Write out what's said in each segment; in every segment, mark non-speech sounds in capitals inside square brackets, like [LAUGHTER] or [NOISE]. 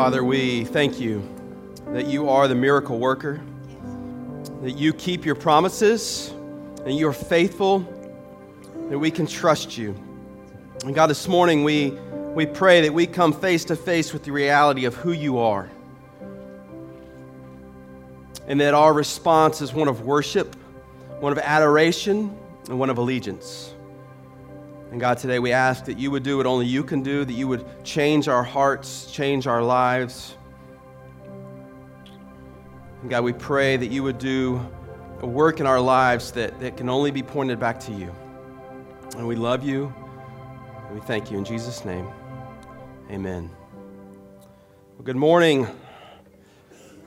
Father, we thank you that you are the miracle worker, that you keep your promises, and you are faithful, that we can trust you. And God, this morning we, we pray that we come face to face with the reality of who you are, and that our response is one of worship, one of adoration, and one of allegiance. And God, today we ask that you would do what only you can do, that you would change our hearts, change our lives. And God, we pray that you would do a work in our lives that, that can only be pointed back to you. And we love you, and we thank you. In Jesus' name, amen. Well, good morning.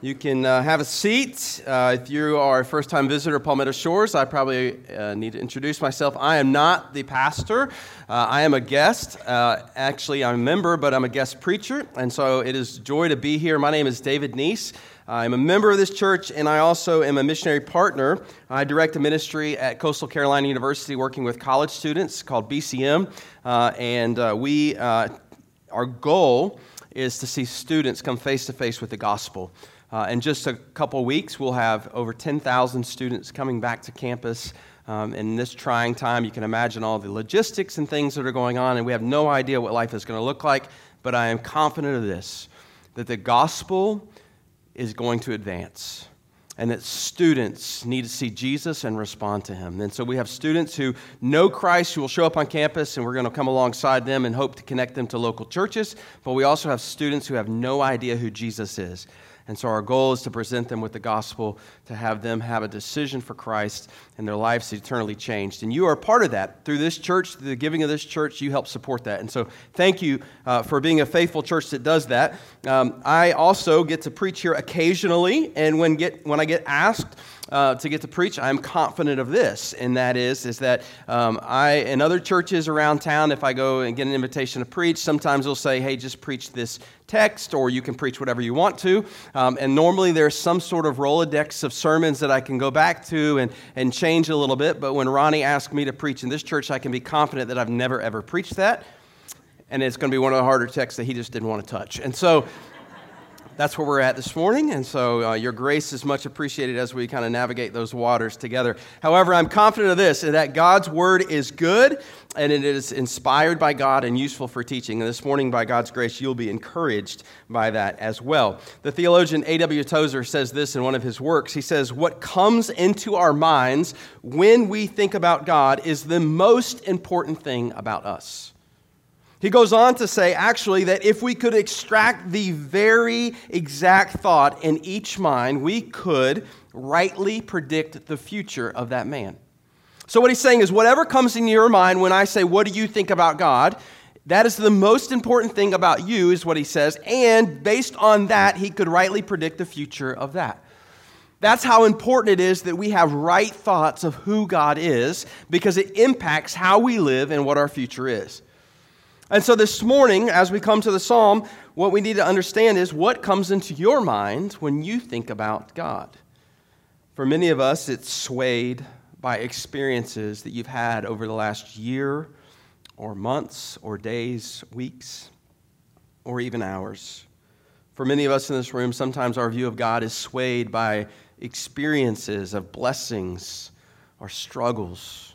You can uh, have a seat. Uh, if you are a first time visitor to Palmetto Shores, I probably uh, need to introduce myself. I am not the pastor, uh, I am a guest. Uh, actually, I'm a member, but I'm a guest preacher, and so it is joy to be here. My name is David Neese. I'm a member of this church, and I also am a missionary partner. I direct a ministry at Coastal Carolina University working with college students called BCM, uh, and we, our goal is to see students come face to face with the gospel. Uh, in just a couple weeks, we'll have over 10,000 students coming back to campus. Um, in this trying time, you can imagine all the logistics and things that are going on, and we have no idea what life is going to look like. But I am confident of this that the gospel is going to advance and that students need to see Jesus and respond to him. And so we have students who know Christ who will show up on campus, and we're going to come alongside them and hope to connect them to local churches. But we also have students who have no idea who Jesus is. And so our goal is to present them with the gospel, to have them have a decision for Christ and their lives eternally changed. And you are part of that. Through this church, through the giving of this church, you help support that. And so thank you uh, for being a faithful church that does that. Um, I also get to preach here occasionally, and when, get, when I get asked, uh, to get to preach, I'm confident of this, and that is, is that um, I, in other churches around town, if I go and get an invitation to preach, sometimes they'll say, hey, just preach this text, or you can preach whatever you want to. Um, and normally there's some sort of Rolodex of sermons that I can go back to and, and change a little bit. But when Ronnie asked me to preach in this church, I can be confident that I've never ever preached that. And it's going to be one of the harder texts that he just didn't want to touch. And so, that's where we're at this morning. And so uh, your grace is much appreciated as we kind of navigate those waters together. However, I'm confident of this that God's word is good and it is inspired by God and useful for teaching. And this morning, by God's grace, you'll be encouraged by that as well. The theologian A.W. Tozer says this in one of his works. He says, What comes into our minds when we think about God is the most important thing about us. He goes on to say, actually, that if we could extract the very exact thought in each mind, we could rightly predict the future of that man. So, what he's saying is, whatever comes in your mind when I say, What do you think about God? That is the most important thing about you, is what he says. And based on that, he could rightly predict the future of that. That's how important it is that we have right thoughts of who God is, because it impacts how we live and what our future is. And so this morning, as we come to the psalm, what we need to understand is what comes into your mind when you think about God. For many of us, it's swayed by experiences that you've had over the last year, or months, or days, weeks, or even hours. For many of us in this room, sometimes our view of God is swayed by experiences of blessings or struggles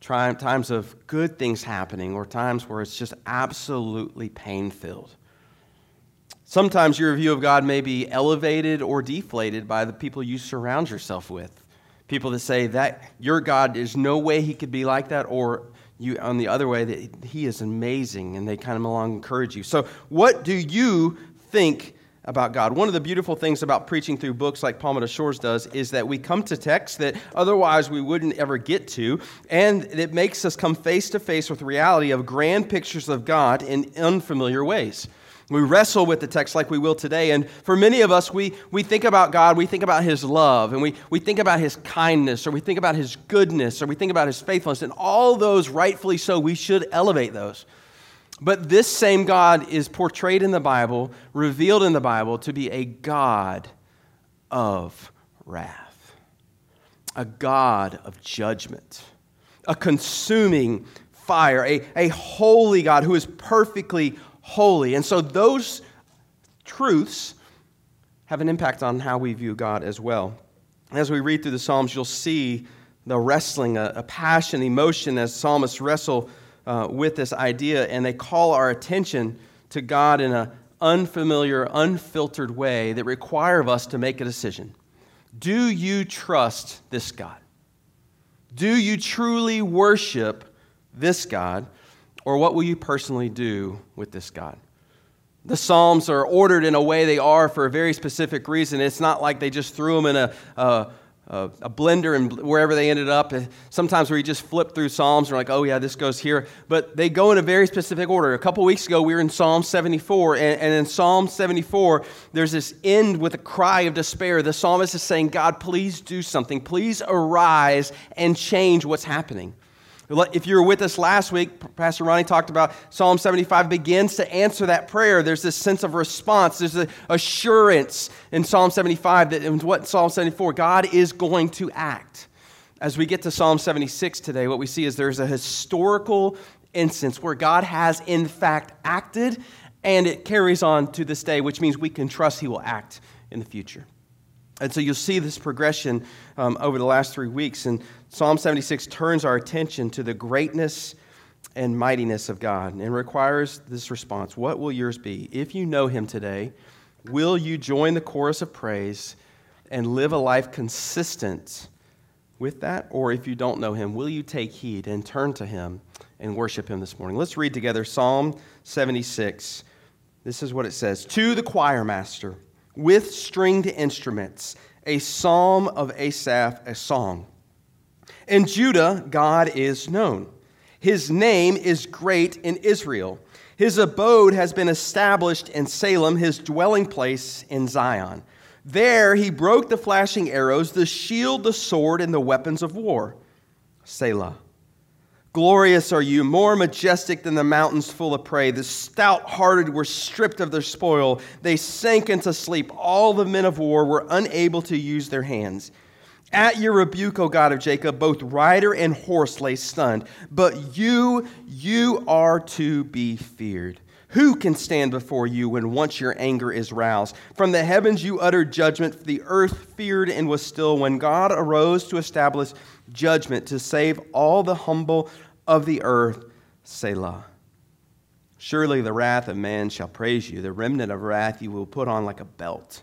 times of good things happening, or times where it's just absolutely pain filled. Sometimes your view of God may be elevated or deflated by the people you surround yourself with. People that say that your God, there's no way he could be like that, or you on the other way that he is amazing, and they kind of along encourage you. So, what do you think about God. One of the beautiful things about preaching through books like Palmetto Shores does is that we come to texts that otherwise we wouldn't ever get to, and it makes us come face to face with reality of grand pictures of God in unfamiliar ways. We wrestle with the text like we will today. And for many of us, we, we think about God, we think about His love, and we, we think about His kindness, or we think about His goodness, or we think about His faithfulness. And all those, rightfully so, we should elevate those. But this same God is portrayed in the Bible, revealed in the Bible, to be a God of wrath, a God of judgment, a consuming fire, a, a holy God who is perfectly holy. And so, those truths have an impact on how we view God as well. As we read through the Psalms, you'll see the wrestling, a, a passion, emotion as psalmists wrestle uh, with this idea, and they call our attention to God in an unfamiliar, unfiltered way that require of us to make a decision. Do you trust this God? Do you truly worship this God? Or what will you personally do with this God? The Psalms are ordered in a way they are for a very specific reason. It's not like they just threw them in a, a, a blender and wherever they ended up. Sometimes we just flip through Psalms and we're like, oh, yeah, this goes here. But they go in a very specific order. A couple weeks ago, we were in Psalm 74. And, and in Psalm 74, there's this end with a cry of despair. The psalmist is saying, God, please do something. Please arise and change what's happening. If you were with us last week, Pastor Ronnie talked about Psalm 75 begins to answer that prayer. There's this sense of response. There's an assurance in Psalm 75 that in what Psalm 74, God is going to act. As we get to Psalm 76 today, what we see is there's a historical instance where God has in fact acted, and it carries on to this day, which means we can trust He will act in the future. And so you'll see this progression um, over the last three weeks. And Psalm 76 turns our attention to the greatness and mightiness of God and requires this response What will yours be? If you know Him today, will you join the chorus of praise and live a life consistent with that? Or if you don't know Him, will you take heed and turn to Him and worship Him this morning? Let's read together Psalm 76. This is what it says To the choir master with stringed instruments, a psalm of Asaph, a song. In Judah, God is known. His name is great in Israel. His abode has been established in Salem, his dwelling place in Zion. There he broke the flashing arrows, the shield, the sword, and the weapons of war. Selah. Glorious are you, more majestic than the mountains full of prey. The stout hearted were stripped of their spoil. They sank into sleep. All the men of war were unable to use their hands. At your rebuke, O God of Jacob, both rider and horse lay stunned. But you, you are to be feared. Who can stand before you when once your anger is roused? From the heavens you uttered judgment, the earth feared and was still. When God arose to establish judgment, to save all the humble of the earth, Selah. Surely the wrath of man shall praise you, the remnant of wrath you will put on like a belt.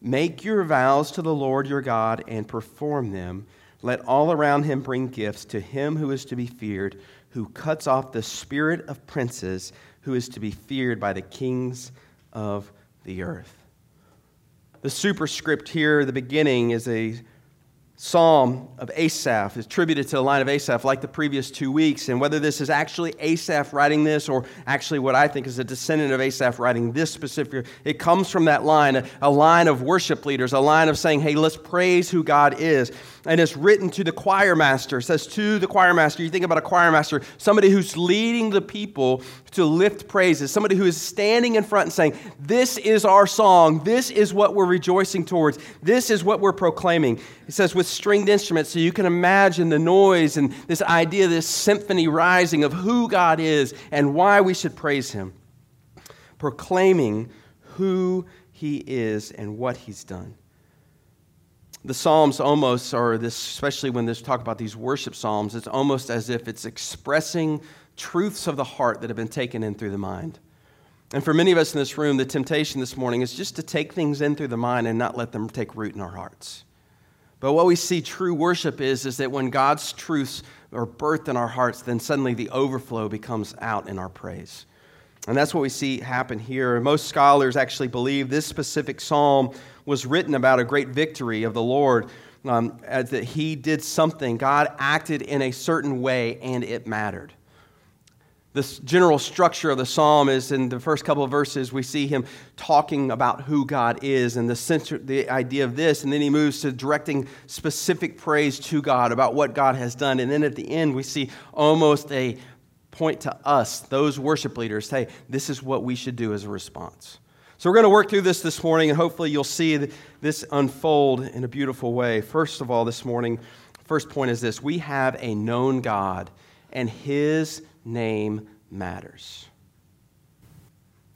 Make your vows to the Lord your God and perform them. Let all around him bring gifts to him who is to be feared, who cuts off the spirit of princes, who is to be feared by the kings of the earth. The superscript here, the beginning, is a psalm of Asaph is attributed to the line of Asaph like the previous two weeks. And whether this is actually Asaph writing this or actually what I think is a descendant of Asaph writing this specific, it comes from that line, a, line of worship leaders, a line of saying, hey, let's praise who God is. And it's written to the choir master. It says to the choir master. You think about a choir master, somebody who's leading the people to lift praises, somebody who is standing in front and saying, This is our song. This is what we're rejoicing towards. This is what we're proclaiming. It says, with stringed instruments, so you can imagine the noise and this idea, this symphony rising of who God is and why we should praise Him. Proclaiming who He is and what He's done. The Psalms almost are this, especially when there's talk about these worship Psalms, it's almost as if it's expressing truths of the heart that have been taken in through the mind. And for many of us in this room, the temptation this morning is just to take things in through the mind and not let them take root in our hearts. But what we see true worship is, is that when God's truths are birthed in our hearts, then suddenly the overflow becomes out in our praise. And that's what we see happen here. Most scholars actually believe this specific psalm was written about a great victory of the Lord, um, that he did something. God acted in a certain way, and it mattered. This general structure of the psalm is in the first couple of verses we see him talking about who god is and the center, the idea of this and then he moves to directing specific praise to god about what god has done. And then at the end we see almost a point to us those worship leaders say this is what we should do as a response so we're going to work through this this morning and hopefully you'll see this unfold in a beautiful way first of all this morning first point is this we have a known god and his name matters.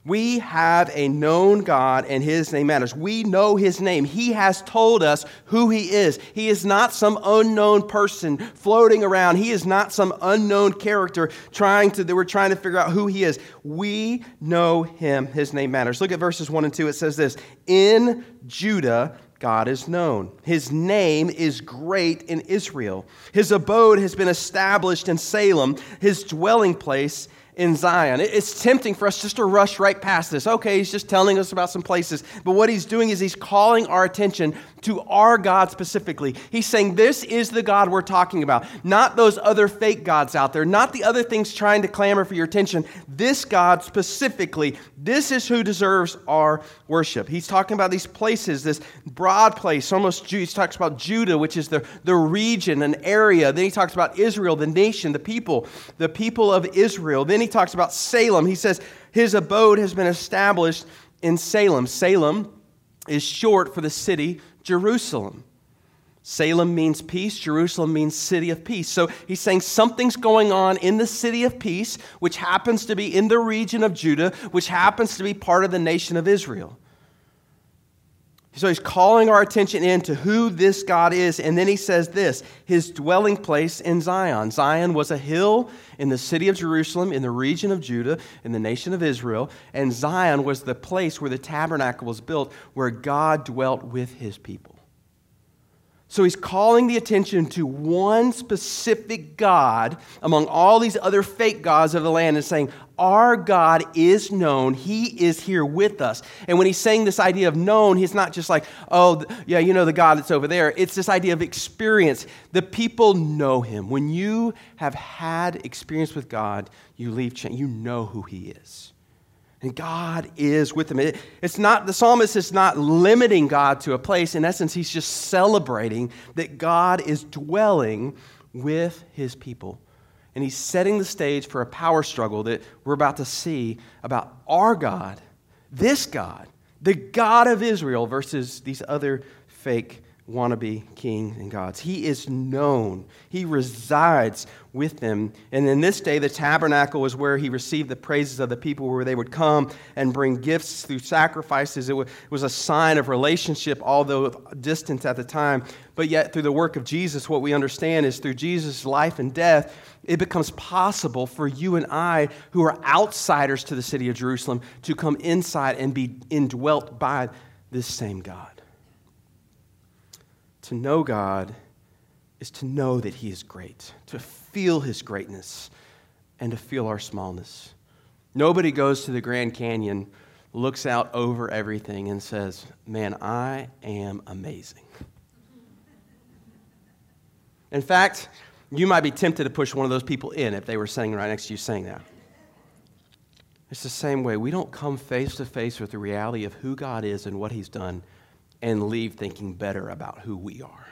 We have a known God, and his name matters. We know his name. He has told us who he is. He is not some unknown person floating around. He is not some unknown character trying to that we're trying to figure out who he is. We know him. His name matters. Look at verses 1 and 2. It says this In Judah, God is known. His name is great in Israel. His abode has been established in Salem, his dwelling place in Zion. It's tempting for us just to rush right past this. Okay, he's just telling us about some places. But what he's doing is he's calling our attention to our God specifically. He's saying, This is the God we're talking about, not those other fake gods out there, not the other things trying to clamor for your attention. This God specifically, this is who deserves our worship. He's talking about these places, this broad place, almost, he talks about Judah, which is the, the region, an area. Then he talks about Israel, the nation, the people, the people of Israel. Then he talks about Salem. He says, His abode has been established in Salem. Salem is short for the city Jerusalem. Salem means peace, Jerusalem means city of peace. So he's saying something's going on in the city of peace, which happens to be in the region of Judah, which happens to be part of the nation of Israel. So he's calling our attention in to who this God is. And then he says this his dwelling place in Zion. Zion was a hill in the city of Jerusalem, in the region of Judah, in the nation of Israel. And Zion was the place where the tabernacle was built, where God dwelt with his people. So he's calling the attention to one specific God among all these other fake gods of the land and saying, Our God is known. He is here with us. And when he's saying this idea of known, he's not just like, Oh, yeah, you know the God that's over there. It's this idea of experience. The people know him. When you have had experience with God, you leave, you know who he is. And God is with them. it's not, the psalmist is not limiting God to a place. In essence, he's just celebrating that God is dwelling with his people. And he's setting the stage for a power struggle that we're about to see about our God, this God, the God of Israel, versus these other fake wannabe king and gods. He is known, he resides with them. And in this day, the tabernacle was where he received the praises of the people, where they would come and bring gifts through sacrifices. It was a sign of relationship, although distant at the time. But yet, through the work of Jesus, what we understand is through Jesus' life and death, it becomes possible for you and I, who are outsiders to the city of Jerusalem, to come inside and be indwelt by this same God. To know God is to know that He is great, to feel His greatness, and to feel our smallness. Nobody goes to the Grand Canyon, looks out over everything, and says, Man, I am amazing. In fact, you might be tempted to push one of those people in if they were sitting right next to you saying that. It's the same way. We don't come face to face with the reality of who God is and what He's done and leave thinking better about who we are.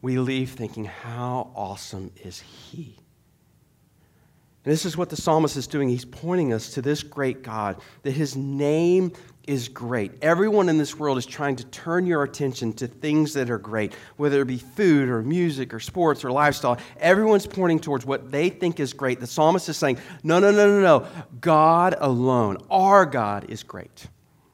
We leave thinking, how awesome is He? And this is what the psalmist is doing. He's pointing us to this great God, that His name is great. Everyone in this world is trying to turn your attention to things that are great, whether it be food or music or sports or lifestyle. Everyone's pointing towards what they think is great. The psalmist is saying, no, no, no, no, no. God alone, our God, is great.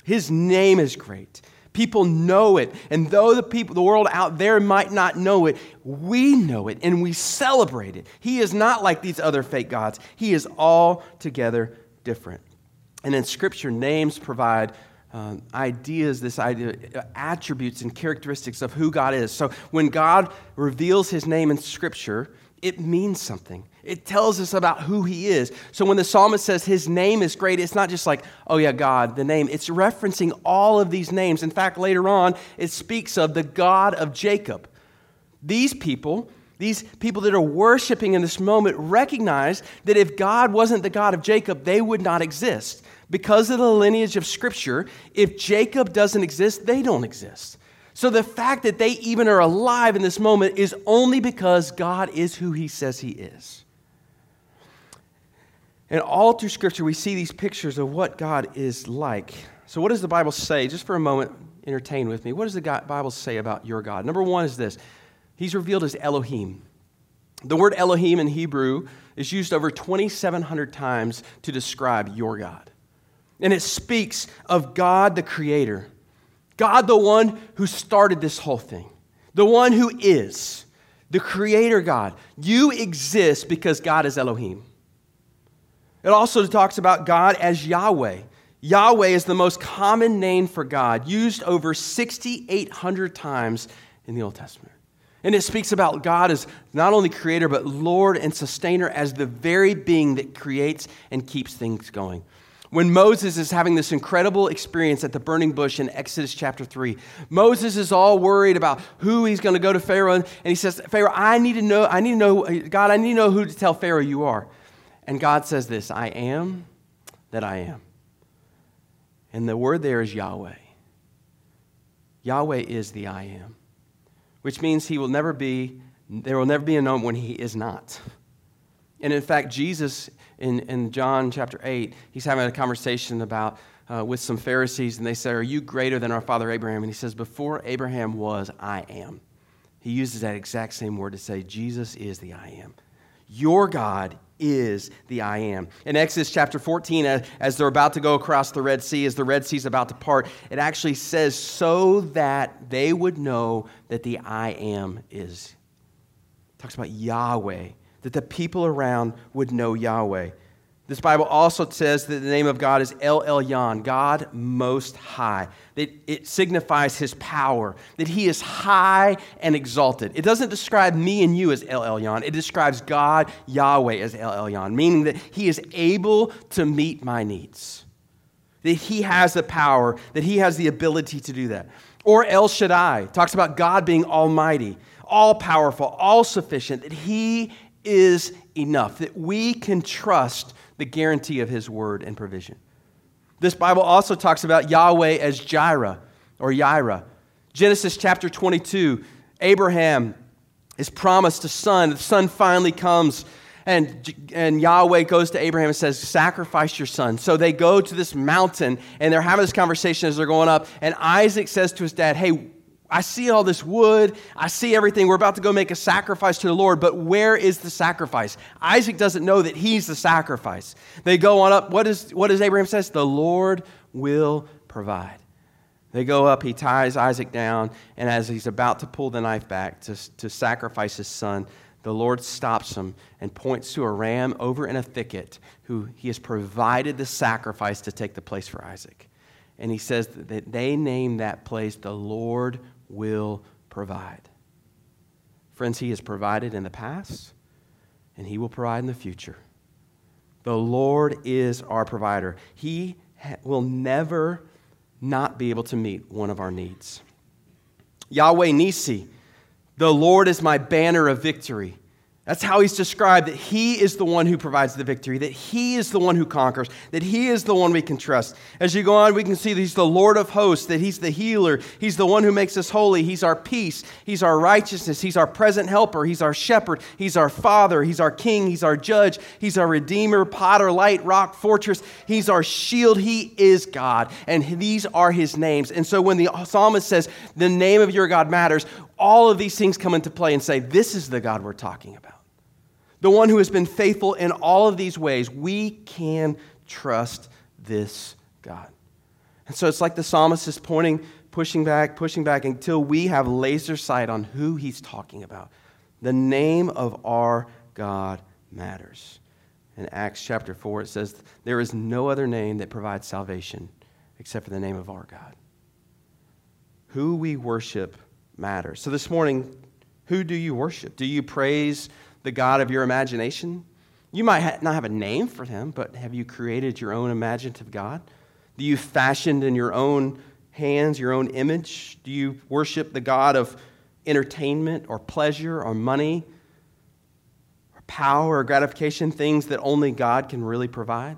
His name is great. People know it. And though the people, the world out there might not know it, we know it and we celebrate it. He is not like these other fake gods. He is altogether different. And in Scripture, names provide uh, ideas, this idea, attributes and characteristics of who God is. So when God reveals his name in Scripture, it means something. It tells us about who he is. So when the psalmist says his name is great, it's not just like, oh yeah, God, the name. It's referencing all of these names. In fact, later on, it speaks of the God of Jacob. These people, these people that are worshiping in this moment, recognize that if God wasn't the God of Jacob, they would not exist. Because of the lineage of Scripture, if Jacob doesn't exist, they don't exist. So the fact that they even are alive in this moment is only because God is who he says he is. And all through Scripture, we see these pictures of what God is like. So, what does the Bible say? Just for a moment, entertain with me. What does the Bible say about your God? Number one is this He's revealed as Elohim. The word Elohim in Hebrew is used over 2,700 times to describe your God. And it speaks of God the Creator, God the one who started this whole thing, the one who is, the Creator God. You exist because God is Elohim. It also talks about God as Yahweh. Yahweh is the most common name for God, used over 6,800 times in the Old Testament. And it speaks about God as not only creator, but Lord and sustainer, as the very being that creates and keeps things going. When Moses is having this incredible experience at the burning bush in Exodus chapter 3, Moses is all worried about who he's going to go to Pharaoh. And he says, Pharaoh, I need to know, I need to know, God, I need to know who to tell Pharaoh you are. And God says this I am that I am. And the word there is Yahweh. Yahweh is the I am which means he will never be, there will never be a moment when he is not. And in fact, Jesus in, in John chapter 8, he's having a conversation about uh, with some Pharisees, and they say, Are you greater than our father Abraham? And he says, Before Abraham was, I am. He uses that exact same word to say, Jesus is the I am. Your God is the I am. In Exodus chapter 14, as they're about to go across the Red Sea, as the Red Sea is about to part, it actually says, so that they would know that the I am is. It talks about Yahweh, that the people around would know Yahweh. This Bible also says that the name of God is El Elyon, God Most High. That it signifies his power, that he is high and exalted. It doesn't describe me and you as El Elyon, it describes God, Yahweh, as El Elyon, meaning that he is able to meet my needs. That he has the power, that he has the ability to do that. Or El Shaddai talks about God being almighty, all powerful, all sufficient, that he is enough, that we can trust the guarantee of his word and provision. This Bible also talks about Yahweh as Jireh or Yireh. Genesis chapter 22, Abraham is promised a son. The son finally comes, and, and Yahweh goes to Abraham and says, Sacrifice your son. So they go to this mountain, and they're having this conversation as they're going up. And Isaac says to his dad, Hey, I see all this wood. I see everything. We're about to go make a sacrifice to the Lord, but where is the sacrifice? Isaac doesn't know that he's the sacrifice. They go on up. What, is, what does Abraham says? The Lord will provide. They go up, he ties Isaac down, and as he's about to pull the knife back to, to sacrifice his son, the Lord stops him and points to a ram over in a thicket who he has provided the sacrifice to take the place for Isaac. And he says that they name that place the Lord will provide. Friends, He has provided in the past, and He will provide in the future. The Lord is our provider. He will never not be able to meet one of our needs. Yahweh Nissi, the Lord is my banner of victory. That's how he's described that he is the one who provides the victory, that he is the one who conquers, that he is the one we can trust. As you go on, we can see that he's the Lord of hosts, that he's the healer, he's the one who makes us holy, he's our peace, he's our righteousness, he's our present helper, he's our shepherd, he's our father, he's our king, he's our judge, he's our redeemer, potter, light, rock, fortress, he's our shield, he is God, and these are his names. And so when the psalmist says, The name of your God matters, all of these things come into play and say, This is the God we're talking about the one who has been faithful in all of these ways, we can trust this God. And so it's like the psalmist is pointing, pushing back, pushing back until we have laser sight on who he's talking about. The name of our God matters. In Acts chapter 4, it says, There is no other name that provides salvation except for the name of our God. Who we worship matters. So this morning, who do you worship? Do you praise the God of your imagination? You might not have a name for him, but have you created your own imaginative God? Do you fashioned in your own hands your own image? Do you worship the God of entertainment or pleasure or money or power or gratification, things that only God can really provide?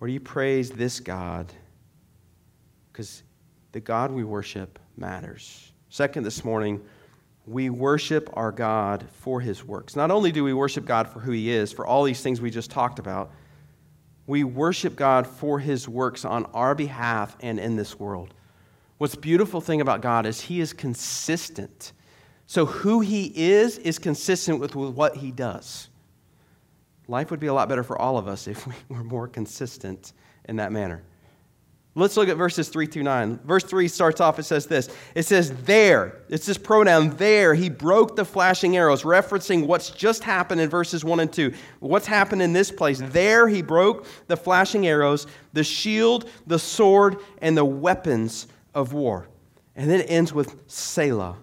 Or do you praise this God? Because the God we worship matters. Second, this morning, we worship our God for his works. Not only do we worship God for who he is, for all these things we just talked about, we worship God for his works on our behalf and in this world. What's beautiful thing about God is he is consistent. So who he is is consistent with, what he does. Life would be a lot better for all of us if [LAUGHS] we were more consistent in that manner. Let's look at verses 3 through 9. Verse 3 starts off, it says this. It says, There, it's this pronoun, there, he broke the flashing arrows, referencing what's just happened in verses 1 and 2. What's happened in this place? There, he broke the flashing arrows, the shield, the sword, and the weapons of war. And then it ends with Selah.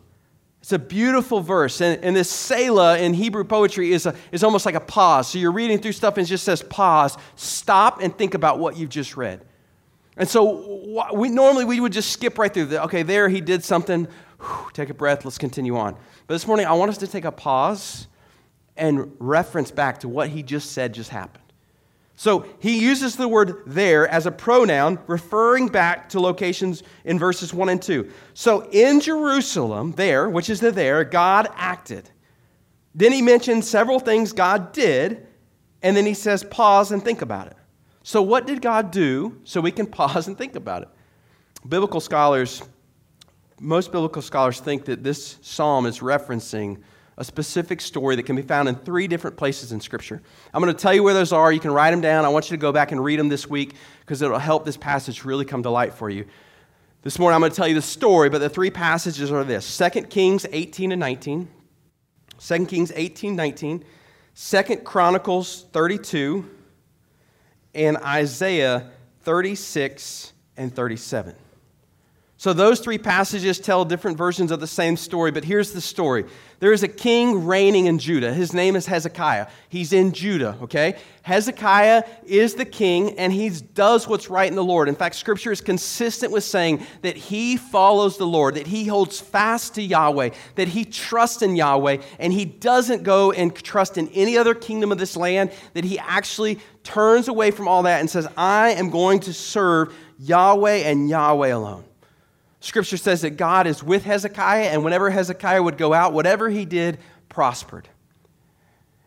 It's a beautiful verse. And, and this Selah in Hebrew poetry is, a, is almost like a pause. So you're reading through stuff and it just says pause, stop and think about what you've just read. And so we, normally we would just skip right through the, okay, there he did something, Whew, take a breath, let's continue on. But this morning I want us to take a pause and reference back to what he just said just happened. So he uses the word there as a pronoun, referring back to locations in verses 1 and 2. So in Jerusalem, there, which is the there, God acted. Then he mentions several things God did, and then he says, pause and think about it. So, what did God do so we can [LAUGHS] pause and think about it? Biblical scholars, most biblical scholars think that this psalm is referencing a specific story that can be found in three different places in Scripture. I'm going to tell you where those are. You can write them down. I want you to go back and read them this week because it'll help this passage really come to light for you. This morning, I'm going to tell you the story, but the three passages are this 2 Kings 18 and 19, 2 Kings 18, 19, 2 Chronicles 32, and Isaiah 36 and 37. So, those three passages tell different versions of the same story, but here's the story. There is a king reigning in Judah. His name is Hezekiah. He's in Judah, okay? Hezekiah is the king, and he does what's right in the Lord. In fact, scripture is consistent with saying that he follows the Lord, that he holds fast to Yahweh, that he trusts in Yahweh, and he doesn't go and trust in any other kingdom of this land, that he actually turns away from all that and says, I am going to serve Yahweh and Yahweh alone. Scripture says that God is with Hezekiah, and whenever Hezekiah would go out, whatever he did prospered.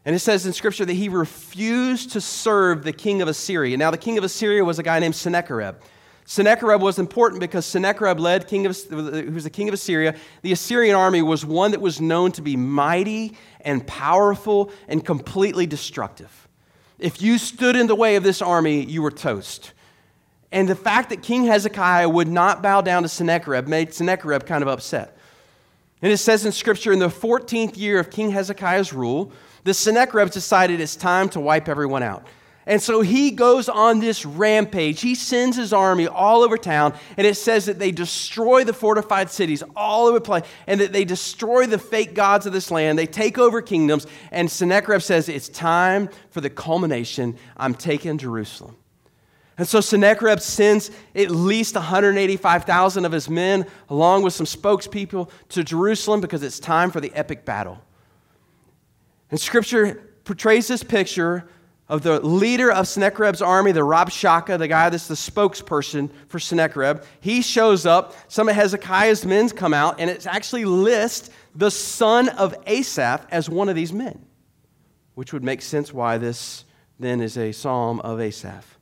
And it says in Scripture that he refused to serve the king of Assyria. Now, the king of Assyria was a guy named Sennacherib. Sennacherib was important because Sennacherib led king of, who was the king of Assyria. The Assyrian army was one that was known to be mighty and powerful and completely destructive. If you stood in the way of this army, you were toast. And the fact that King Hezekiah would not bow down to Sennacherib made Sennacherib kind of upset. And it says in Scripture, in the 14th year of King Hezekiah's rule, the Sennacherib decided it's time to wipe everyone out. And so he goes on this rampage. He sends his army all over town, and it says that they destroy the fortified cities all over the place, and that they destroy the fake gods of this land. They take over kingdoms, and Sennacherib says, It's time for the culmination. I'm taking Jerusalem. And so Sennacherib sends at least 185,000 of his men, along with some spokespeople, to Jerusalem because it's time for the epic battle. And scripture portrays this picture of the leader of Sennacherib's army, the Rabshakeh, the guy that's the spokesperson for Sennacherib. He shows up. Some of Hezekiah's men come out, and it actually lists the son of Asaph as one of these men, which would make sense why this then is a psalm of Asaph.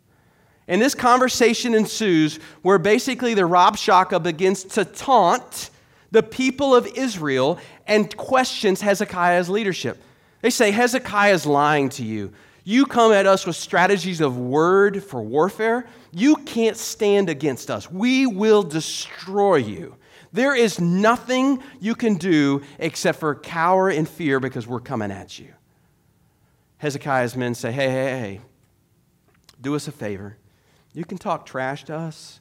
And this conversation ensues where basically the Rabshakeh begins to taunt the people of Israel and questions Hezekiah's leadership. They say, Hezekiah is lying to you. You come at us with strategies of word for warfare. You can't stand against us. We will destroy you. There is nothing you can do except for cower in fear because we're coming at you. Hezekiah's men say, Hey, hey, hey, do us a favor. You can talk trash to us,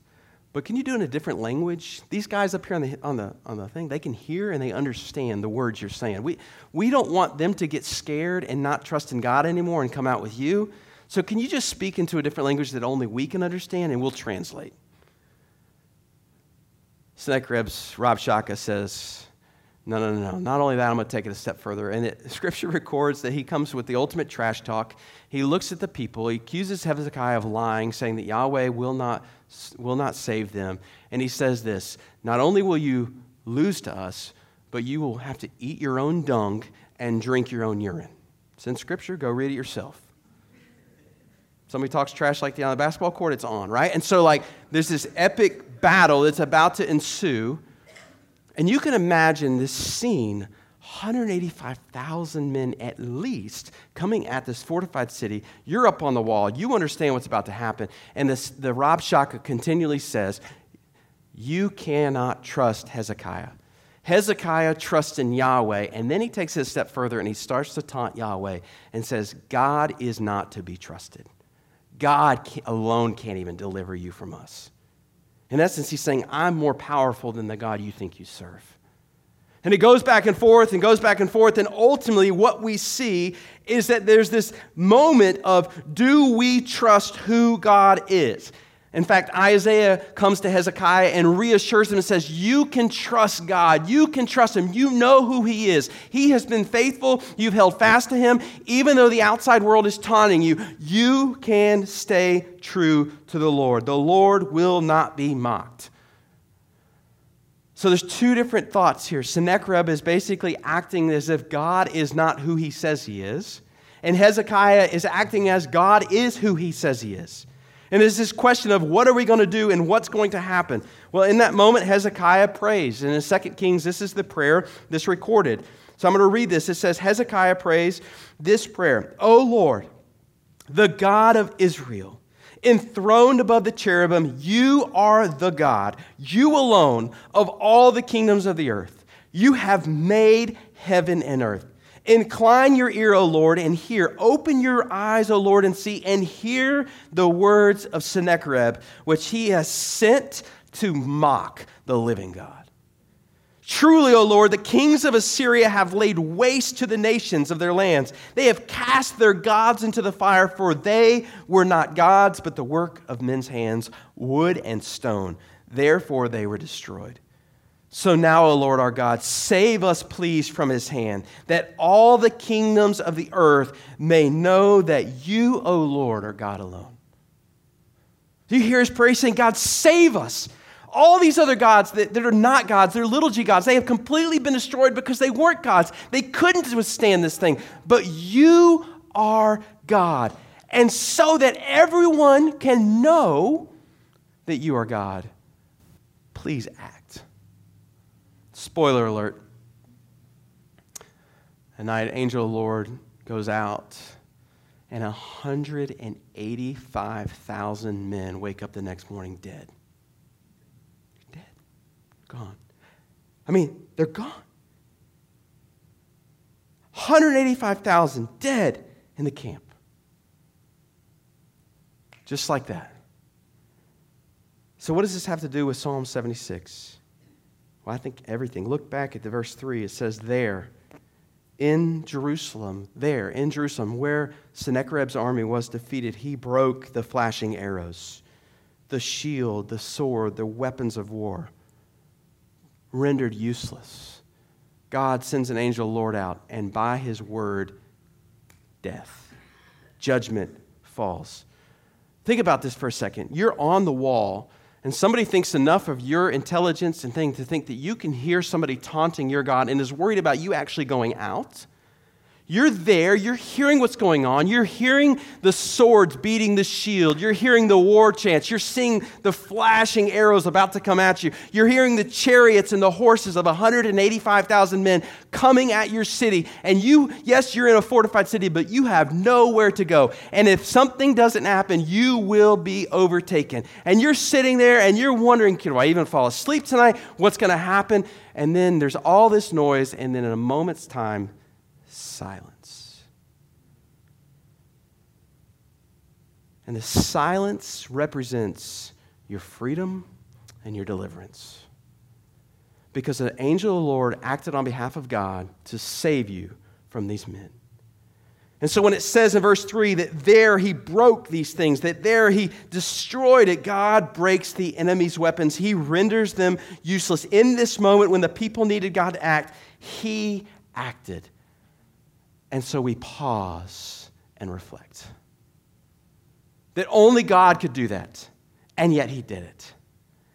but can you do it in a different language? These guys up here on the, on the, on the thing, they can hear and they understand the words you're saying. We, we don't want them to get scared and not trust in God anymore and come out with you. So can you just speak into a different language that only we can understand and we'll translate? Sennacherib's Shaka says, no, no, no, no. Not only that, I'm going to take it a step further. And it, Scripture [LAUGHS] records that he comes with the ultimate trash talk. He looks at the people. He accuses Hezekiah of lying, saying that Yahweh will not, will not save them. And he says this Not only will you lose to us, but you will have to eat your own dung and drink your own urine. It's in Scripture. Go read it yourself. Somebody talks trash like that on the basketball court, it's on, right? And so, like, there's this epic battle that's about to ensue. And you can imagine this scene 185,000 men at least coming at this fortified city. You're up on the wall. You understand what's about to happen. And this, the Rabshakeh continually says, You cannot trust Hezekiah. Hezekiah trusts in Yahweh, and then he takes it a step further and he starts to taunt Yahweh and says, God is not to be trusted. God alone can't even deliver you from us. In essence, he's saying, I'm more powerful than the God you think you serve. And it goes back and forth and goes back and forth. And ultimately, what we see is that there's this moment of do we trust who God is? In fact, Isaiah comes to Hezekiah and reassures him and says, You can trust God. You can trust him. You know who he is. He has been faithful. You've held fast to him. Even though the outside world is taunting you, you can stay true to the Lord. The Lord will not be mocked. So there's two different thoughts here. Sennacherib is basically acting as if God is not who he says he is, and Hezekiah is acting as God is who he says he is. And there's this question of what are we going to do and what's going to happen? Well, in that moment, Hezekiah prays. And in 2 Kings, this is the prayer that's recorded. So I'm going to read this. It says, Hezekiah prays this prayer O Lord, the God of Israel enthroned above the cherubim, you are the God, you alone of all the kingdoms of the earth. You have made heaven and earth. Incline your ear, O Lord, and hear. Open your eyes, O Lord, and see, and hear the words of Sennacherib, which he has sent to mock the living God. Truly, O Lord, the kings of Assyria have laid waste to the nations of their lands. They have cast their gods into the fire, for they were not gods, but the work of men's hands, wood and stone. Therefore, they were destroyed. So now, O Lord our God, save us, please, from his hand, that all the kingdoms of the earth may know that you, O Lord, are God alone. Do you hear his prayer saying, God, save us? All these other gods that, that are not gods, they're little g gods, they have completely been destroyed because they weren't gods. They couldn't withstand this thing. But you are God. And so that everyone can know that you are God, please act. Spoiler alert. A night, angel of the Lord goes out, and 185,000 men wake up the next morning dead. dead gone. I mean, they're gone. 185,000 dead in the camp. Just like that. So, what does this have to do with Psalm 76? Well, I think everything. Look back at the verse 3. It says, There, in Jerusalem, there, in Jerusalem, where Sennacherib's army was defeated, he broke the flashing arrows, the shield, the sword, the weapons of war rendered useless. God sends an angel Lord out, and by his word, death, judgment falls. Think about this for a second. You're on the wall, and somebody thinks enough of your intelligence and thing to think that you can hear somebody taunting your God and is worried about you actually going out you're there, you're hearing what's going on, you're hearing the swords beating the shield, you're hearing the war chants, you're seeing the flashing arrows about to come at you, you're hearing the chariots and the horses of 185,000 men coming at your city. And you, yes, you're in a fortified city, but you have nowhere to go. And if something doesn't happen, you will be overtaken. And you're sitting there and you're wondering, can I even fall asleep tonight? What's going to happen? And then there's all this noise, and then in a moment's time, silence. And the silence represents your freedom and your deliverance. Because the angel of the Lord acted on behalf of God to save you from these men. And so when it says in verse 3 that there he broke these things, that there he destroyed it, God breaks the enemy's weapons. He renders them useless. In this moment when the people needed God to act, he acted. And so we pause and reflect. That only God could do that, and yet He did it.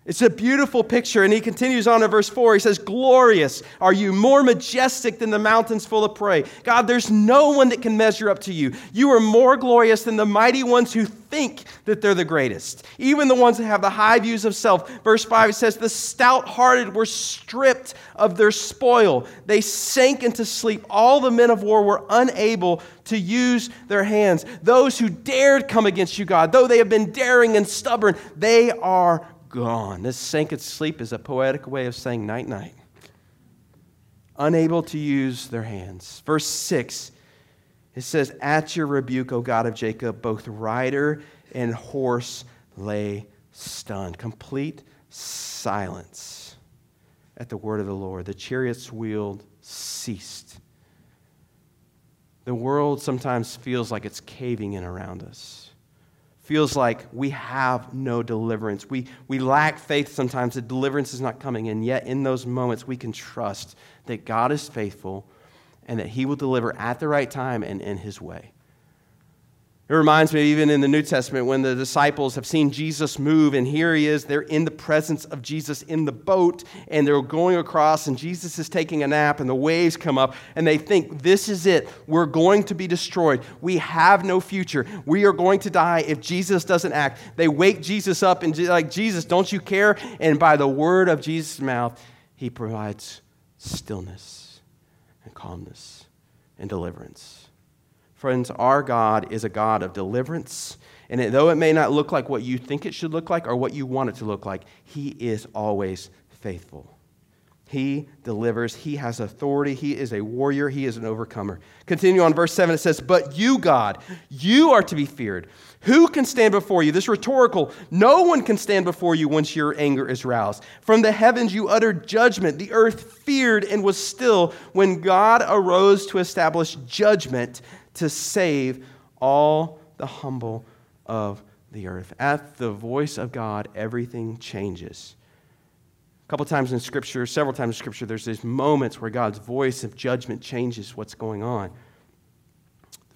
It's a beautiful picture. And he continues on in verse 4. He says, Glorious are you, more majestic than the mountains full of prey. God, there's no one that can measure up to you. You are more glorious than the mighty ones who think that they're the greatest, even the ones that have the high views of self. Verse 5 says, The stout hearted were stripped of their spoil. They sank into sleep. All the men of war were unable to use their hands. Those who dared come against you, God, though they have been daring and stubborn, they are gone. This sank in sleep is a poetic way of saying night, night. Unable to use their hands. Verse 6, it says, At your rebuke, O God of Jacob, both rider and horse lay stunned. Complete silence at the word of the Lord. The chariots wheeled ceased. The world sometimes feels like it's caving in around us feels like we have no deliverance. We, we lack faith sometimes The deliverance is not coming. And yet, in those moments, we can trust that God is faithful and that He will deliver at the right time and in His way. It reminds me, even in the New Testament, when the disciples have seen Jesus move, and here he is, they're in the presence of Jesus in the boat, and they're going across, and Jesus is taking a nap, and the waves come up, and they think, This is it. We're going to be destroyed. We have no future. We are going to die if Jesus doesn't act. They wake Jesus up, and like, Jesus, don't you care? And by the word of Jesus' mouth, he provides stillness and calmness and deliverance. Friends, our God is a God of deliverance. And though it may not look like what you think it should look like or what you want it to look like, He is always faithful. He delivers. He has authority. He is a warrior. He is an overcomer. Continue on verse 7. It says, But you, God, you are to be feared. Who can stand before you? This rhetorical. No one can stand before you once your anger is roused. From the heavens you uttered judgment. The earth feared and was still when God arose to establish judgment to save all the humble of the earth. At the voice of God, everything changes. A couple times in Scripture, several times in Scripture, there's these moments where God's voice of judgment changes what's going on.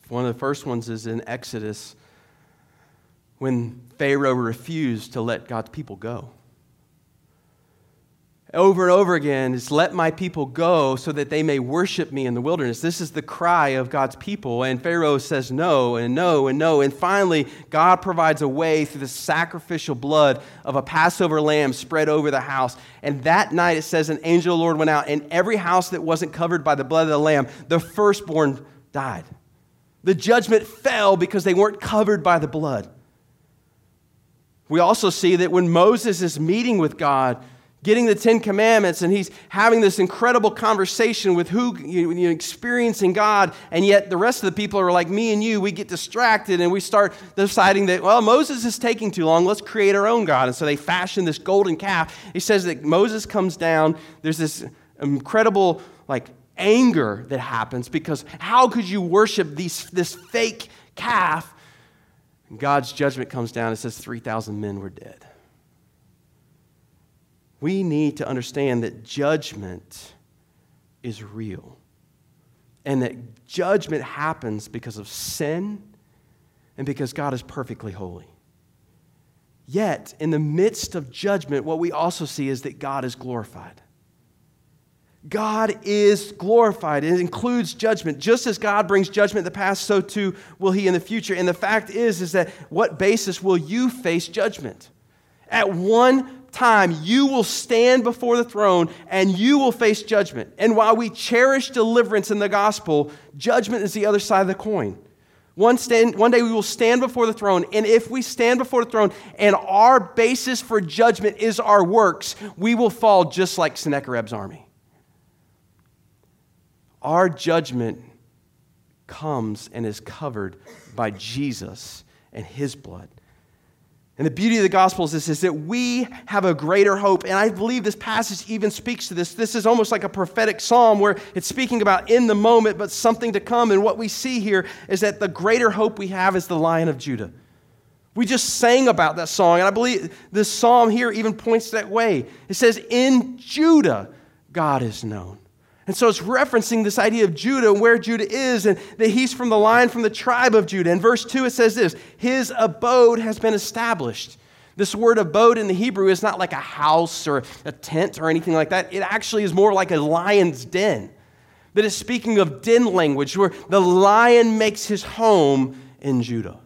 One of the first ones is in Exodus when Pharaoh refused to let God's people go over and over again is let my people go so that they may worship me in the wilderness. This is the cry of God's people. And Pharaoh says no and no and no. And finally, God provides a way through the sacrificial blood of a Passover lamb spread over the house. And that night, it says, an angel of the Lord went out, and every house that wasn't covered by the blood of the lamb, the firstborn died. The judgment fell because they weren't covered by the blood. We also see that when Moses is meeting with God, getting the Ten Commandments, and he's having this incredible conversation with who, you know, experiencing God, and yet the rest of the people are like me and you. We get distracted and we start deciding that, well, Moses is taking too long. Let's create our own God. And so they fashion this golden calf. He says that Moses comes down. There's this incredible, like, anger that happens because how could you worship these, this fake calf? And God's judgment comes down and says 3,000 men were dead. We need to understand that judgment is real and that judgment happens because of sin and because God is perfectly holy. Yet, in the midst of judgment, what we also see is that God is glorified. God is glorified. It includes judgment. Just as God brings judgment in the past, so too will he in the future. And the fact is, is that what basis will you face judgment? At one time you will stand before the throne and you will face judgment. And while we cherish deliverance in the gospel, judgment is the other side of the coin. One, stand, one day we will stand before the throne, and if we stand before the throne and our basis for judgment is our works, we will fall just like Sennacherib's army. Our judgment comes and is covered by Jesus and his blood. And the beauty of the gospel is this is that we have a greater hope. And I believe this passage even speaks to this. This is almost like a prophetic psalm where it's speaking about in the moment, but something to come. And what we see here is that the greater hope we have is the lion of Judah. We just sang about that song, and I believe this psalm here even points that way. It says, In Judah, God is known. And so it's referencing this idea of Judah and where Judah is, and that he's from the line from the tribe of Judah. In verse 2, it says this His abode has been established. This word abode in the Hebrew is not like a house or a tent or anything like that. It actually is more like a lion's den. That is speaking of den language, where the lion makes his home in Judah.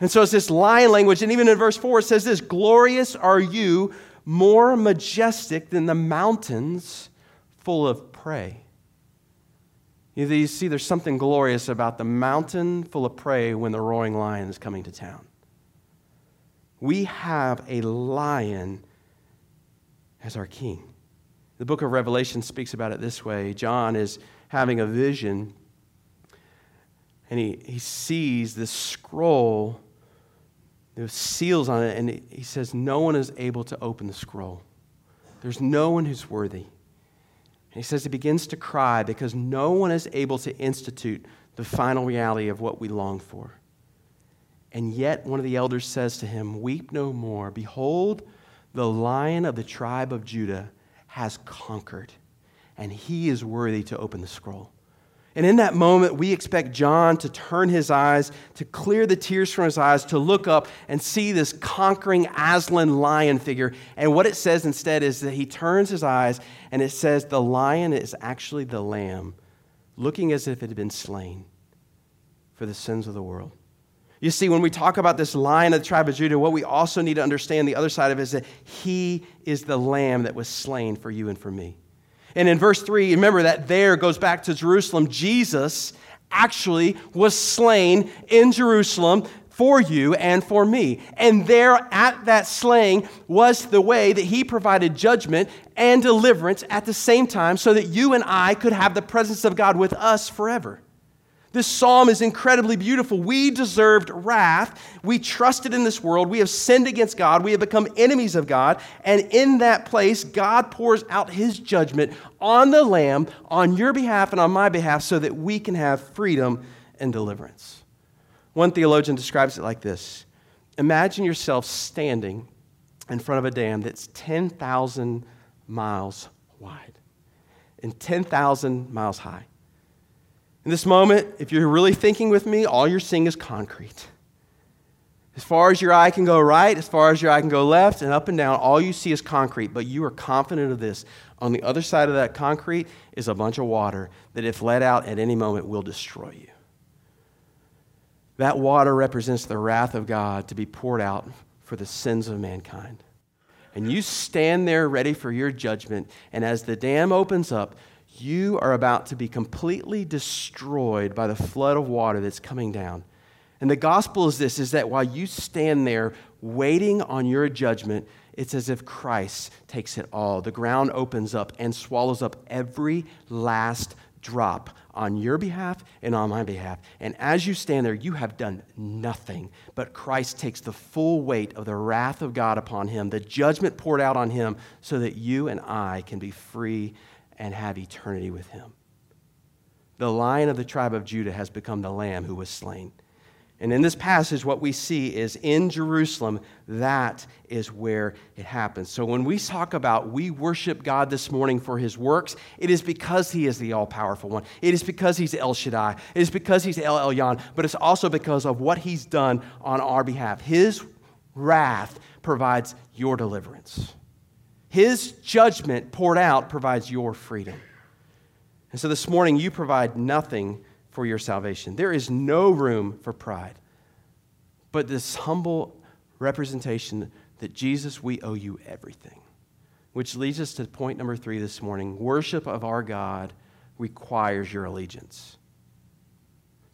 And so it's this lion language. And even in verse 4, it says this Glorious are you, more majestic than the mountains full of prey. You see, there's something glorious about the mountain full of prey when the roaring lion is coming to town. We have a lion as our king. The book of Revelation speaks about it this way John is having a vision, and he, he sees this scroll there's seals on it, and he says, No one is able to open the scroll. There's no one who's worthy. He says he begins to cry because no one is able to institute the final reality of what we long for. And yet, one of the elders says to him, Weep no more. Behold, the lion of the tribe of Judah has conquered, and he is worthy to open the scroll. And in that moment, we expect John to turn his eyes, to clear the tears from his eyes, to look up and see this conquering Aslan lion figure. And what it says instead is that he turns his eyes and it says the lion is actually the lamb, looking as if it had been slain for the sins of the world. You see, when we talk about this lion of the tribe of Judah, what we also need to understand the other side of it is that he is the lamb that was slain for you and for me. And in verse 3, remember that there goes back to Jerusalem. Jesus actually was slain in Jerusalem for you and for me. And there at that slaying was the way that he provided judgment and deliverance at the same time so that you and I could have the presence of God with us forever. This psalm is incredibly beautiful. We deserved wrath. We trusted in this world. We have sinned against God. We have become enemies of God. And in that place, God pours out his judgment on the Lamb, on your behalf and on my behalf, so that we can have freedom and deliverance. One theologian describes it like this Imagine yourself standing in front of a dam that's 10,000 miles wide and 10,000 miles high. In this moment, if you're really thinking with me, all you're seeing is concrete. As far as your eye can go right, as far as your eye can go left, and up and down, all you see is concrete. But you are confident of this. On the other side of that concrete is a bunch of water that, if let out at any moment, will destroy you. That water represents the wrath of God to be poured out for the sins of mankind. And you stand there ready for your judgment. And as the dam opens up, you are about to be completely destroyed by the flood of water that's coming down. And the gospel is this is that while you stand there waiting on your judgment, it's as if Christ takes it all. The ground opens up and swallows up every last drop on your behalf and on my behalf. And as you stand there, you have done nothing, but Christ takes the full weight of the wrath of God upon him, the judgment poured out on him, so that you and I can be free and have eternity with him. The lion of the tribe of Judah has become the lamb who was slain. And in this passage, what we see is in Jerusalem, that is where it happens. So when we talk about we worship God this morning for his works, it is because he is the all powerful one. It is because he's El Shaddai. It is because he's El Elyon, but it's also because of what he's done on our behalf. His wrath provides your deliverance. His judgment poured out provides your freedom. And so this morning, you provide nothing for your salvation. There is no room for pride, but this humble representation that Jesus, we owe you everything. Which leads us to point number three this morning worship of our God requires your allegiance.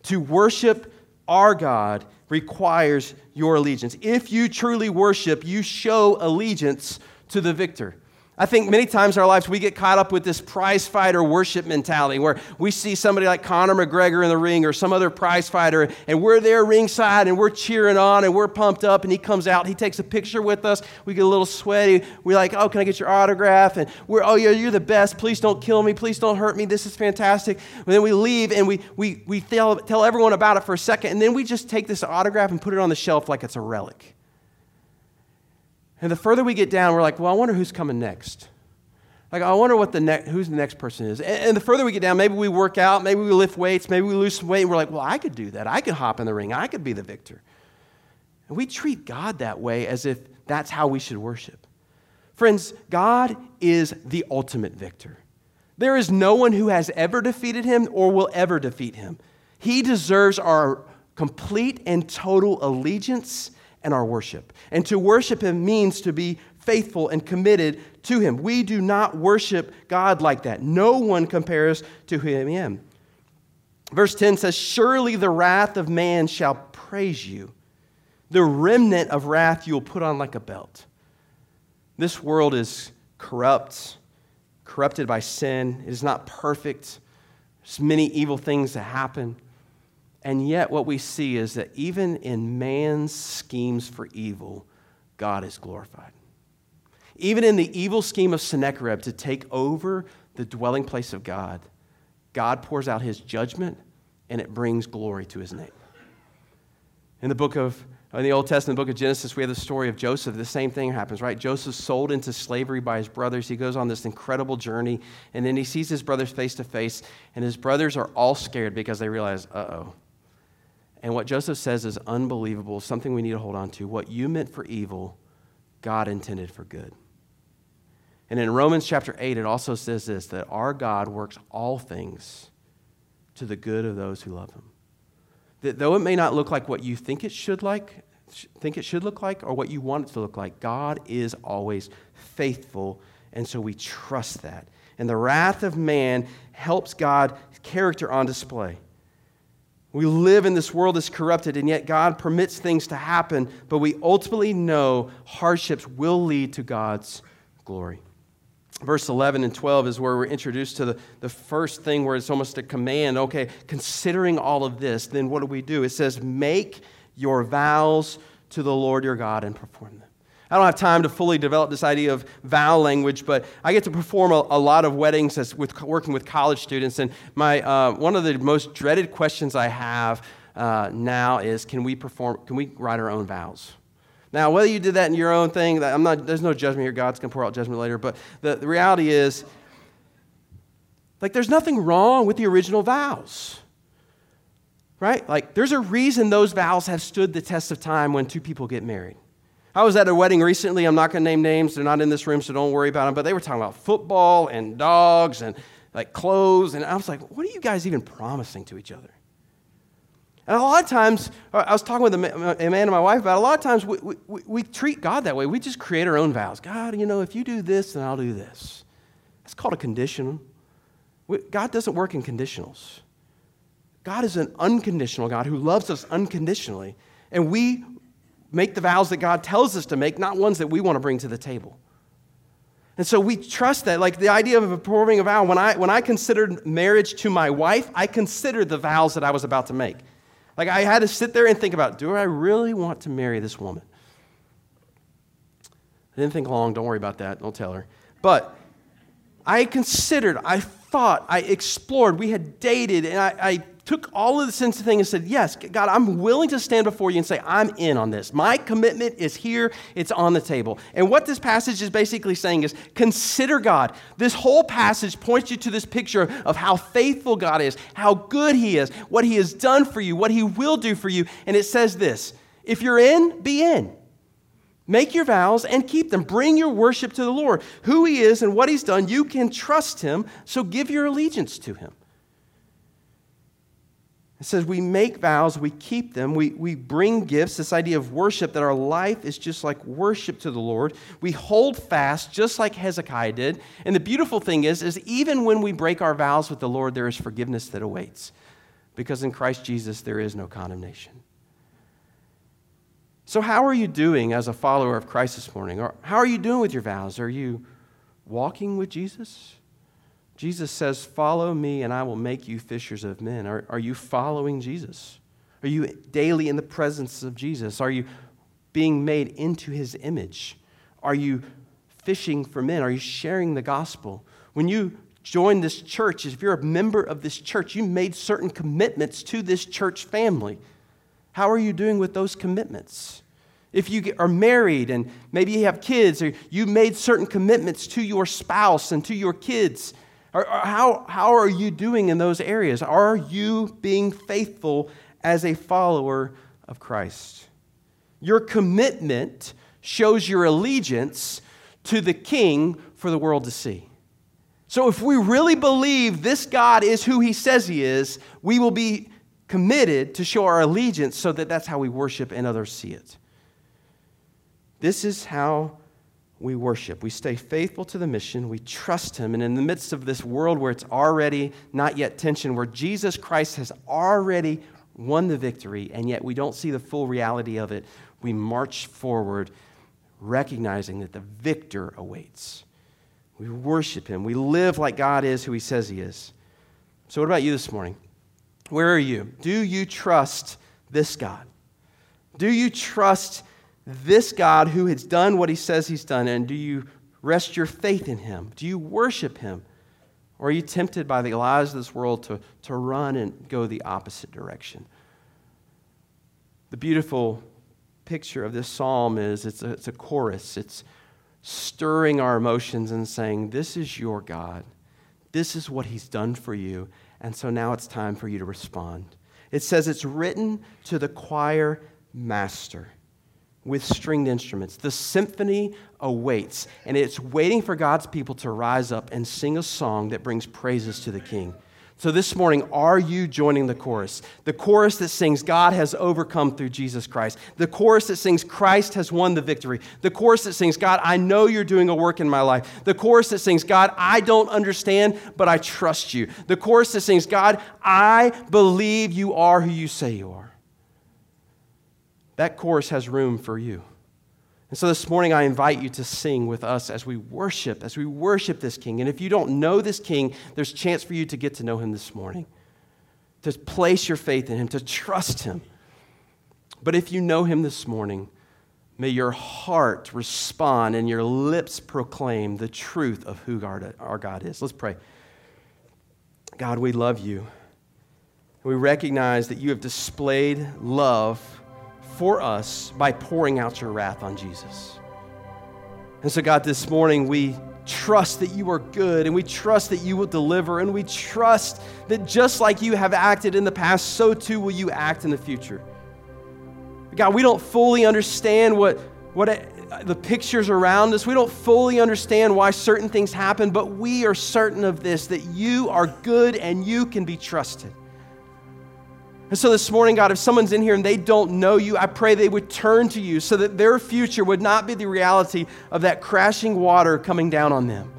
To worship our God requires your allegiance. If you truly worship, you show allegiance to the victor. I think many times in our lives we get caught up with this prize fighter worship mentality where we see somebody like Conor McGregor in the ring or some other prize fighter and we're there ringside and we're cheering on and we're pumped up and he comes out, he takes a picture with us, we get a little sweaty, we're like, oh, can I get your autograph? And we're, oh, yeah, you're the best, please don't kill me, please don't hurt me, this is fantastic. And then we leave and we, we, we tell, tell everyone about it for a second and then we just take this autograph and put it on the shelf like it's a relic. And the further we get down, we're like, well, I wonder who's coming next. Like, I wonder what the ne- who's the next person is. And, and, the further we get down, maybe we work out, maybe we lift weights, maybe we lose some weight, and we're like, well, I could do that. I could hop in the ring. I could be the victor. And we treat God that way as if That's how we should worship. Friends, God is the ultimate victor. There is no one who has ever defeated him or will ever defeat him. He deserves our complete and total allegiance and our worship. And to worship him means to be faithful and committed to him. We do not worship God like that. No one compares to him. Verse 10 says, Surely the wrath of man shall praise you. The remnant of wrath you will put on like a belt. This world is corrupt, corrupted by sin. It is not perfect. There's many evil things that happen. And yet, what we see is that even in man's schemes for evil, God is glorified. Even in the evil scheme of Sennacherib to take over the dwelling place of God, God pours out his judgment and it brings glory to his name. In the book of in the Old Testament the book of Genesis, we have the story of Joseph. The same thing happens, right? Joseph's sold into slavery by his brothers. He goes on this incredible journey, and then he sees his brothers face to face, and his brothers are all scared because they realize, uh oh. And what Joseph says is unbelievable, something we need to hold on to. What you meant for evil, God intended for good. And in Romans chapter 8, it also says this that our God works all things to the good of those who love him. That though it may not look like what you think it should like, think it should look like, or what you want it to look like, God is always faithful, and so we trust that. And the wrath of man helps God's character on display. We live in this world that's corrupted, and yet God permits things to happen, but we ultimately know hardships will lead to God's glory verse 11 and 12 is where we're introduced to the, the first thing where it's almost a command. Okay, considering all of this, then what do we do? It says, Make your vows to the Lord your God and perform them. I don't have time to fully develop this idea of vow language, but I get to perform a, a lot of weddings as with working with college students. And my, uh, one of the most dreaded questions I have uh, now is can we perform, can we write our own vows? Now, whether you did that in your own thing, I'm not, there's no judgment here. God's going to pour out judgment later. But the, the reality is, like, there's nothing wrong with the original vows. Right? Like, there's a reason those vows have stood the test of time when two people get married. I was at a wedding recently. I'm not going to name names. They're not in this room, so don't worry about them. But they were talking about football and dogs and like clothes. And I was like, what are you guys even promising to each other? And a lot of times, uh, I was talking with a man and my wife about it, a lot of times we, we, we treat God that way. We just create our own vows. God, you know, if you do this, then I'll do this. It's called a conditional. God doesn't work in conditionals. God is an unconditional God who loves us unconditionally. And we make the vows that God tells us to make, not ones that we want to bring to the table. And so we trust that. Like the idea of performing a vow, when I, when I considered marriage to my wife, I considered the vows that I was about to make. Like I had to sit there and think about do I really want to marry this woman? I didn't think long, don't worry about that, don't tell her. But I considered, I thought, I explored, we had dated, and I, I took all of this into thing and said, Yes, God, I'm willing to stand before you and say, I'm in on this. My commitment is here, it's on the table. And what this passage is basically saying is consider God. This whole passage points you to this picture of how faithful God is, how good He is, what He has done for you, what He will do for you. And it says this if you're in, be in. Make your vows and keep them. Bring your worship to the Lord. Who He is and what He's done, you can trust Him, so give your allegiance to Him. It says we make vows, we keep them, we, we bring gifts, this idea of worship, that our life is just like worship to the Lord. We hold fast just like Hezekiah did. And the beautiful thing is, is even when we break our vows with the Lord, there is forgiveness that awaits. Because in Christ Jesus, there is no condemnation. So, how are you doing as a follower of Christ this morning? Or how are you doing with your vows? Are you walking with Jesus? Jesus says, Follow me, and I will make you fishers of men. Are, are you following Jesus? Are you daily in the presence of Jesus? Are you being made into his image? Are you fishing for men? Are you sharing the gospel? When you join this church, if you're a member of this church, you made certain commitments to this church family. How are you doing with those commitments? If you are married and maybe you have kids, or you made certain commitments to your spouse and to your kids, how, how are you doing in those areas? Are you being faithful as a follower of Christ? Your commitment shows your allegiance to the king for the world to see. So, if we really believe this God is who he says he is, we will be committed to show our allegiance so that that's how we worship and others see it. This is how we worship. We stay faithful to the mission. We trust Him. And in the midst of this world where it's already not yet tension, where Jesus Christ has already won the victory, and yet we don't see the full reality of it, we march forward recognizing that the victor awaits. We worship Him. We live like God is who He says He is. So, what about you this morning? Where are you? Do you trust this God? Do you trust this God who has done what he says he's done? And do you rest your faith in him? Do you worship him? Or are you tempted by the lies of this world to, to run and go the opposite direction? The beautiful picture of this psalm is it's a, it's a chorus. It's stirring our emotions and saying, This is your God. This is what he's done for you. And so now it's time for you to respond. It says it's written to the choir master with stringed instruments. The symphony awaits, and it's waiting for God's people to rise up and sing a song that brings praises to the King. So this morning, are you joining the chorus? The chorus that sings, God has overcome through Jesus Christ. The chorus that sings, Christ has won the victory. The chorus that sings, God, I know you're doing a work in my life. The chorus that sings, God, I don't understand, but I trust you. The chorus that sings, God, I believe you are who you say you are that chorus has room for you. And so this morning, I invite you to sing with us as we worship, as we worship this King. And if you don't know this King, there's chance for you to get to know him this morning, to place your faith in him, to trust him. But if you know him this morning, may your heart respond and your lips proclaim the truth of who our God is. Let's pray. God, we love you. We recognize that you have displayed love for us by pouring out your wrath on Jesus. And so, God, this morning we trust that you are good and we trust that you will deliver and we trust that just like you have acted in the past, so too will you act in the future. God, we don't fully understand what, what it, the pictures around us. We don't fully understand why certain things happen, but we are certain of this that you are good and you can be trusted. And so this morning, God, if someone's in here and they don't know you, I pray they would turn to you so that their future would not be the reality of that crashing water coming down on them.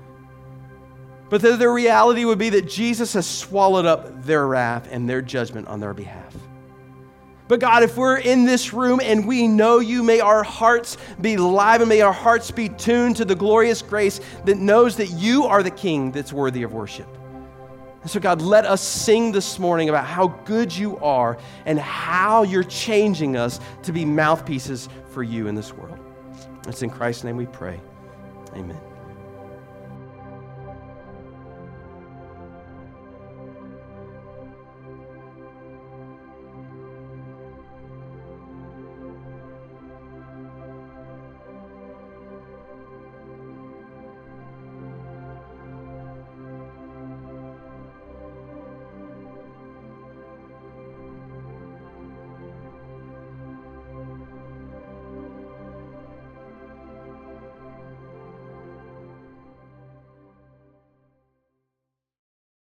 But that their reality would be that Jesus has swallowed up their wrath and their judgment on their behalf. But God, if we're in this room and we know you, may our hearts be live and may our hearts be tuned to the glorious grace that knows that you are the King that's worthy of worship. And so, God, let us sing this morning about how good you are and how you're changing us to be mouthpieces for you in this world. It's in Christ's name we pray. Amen.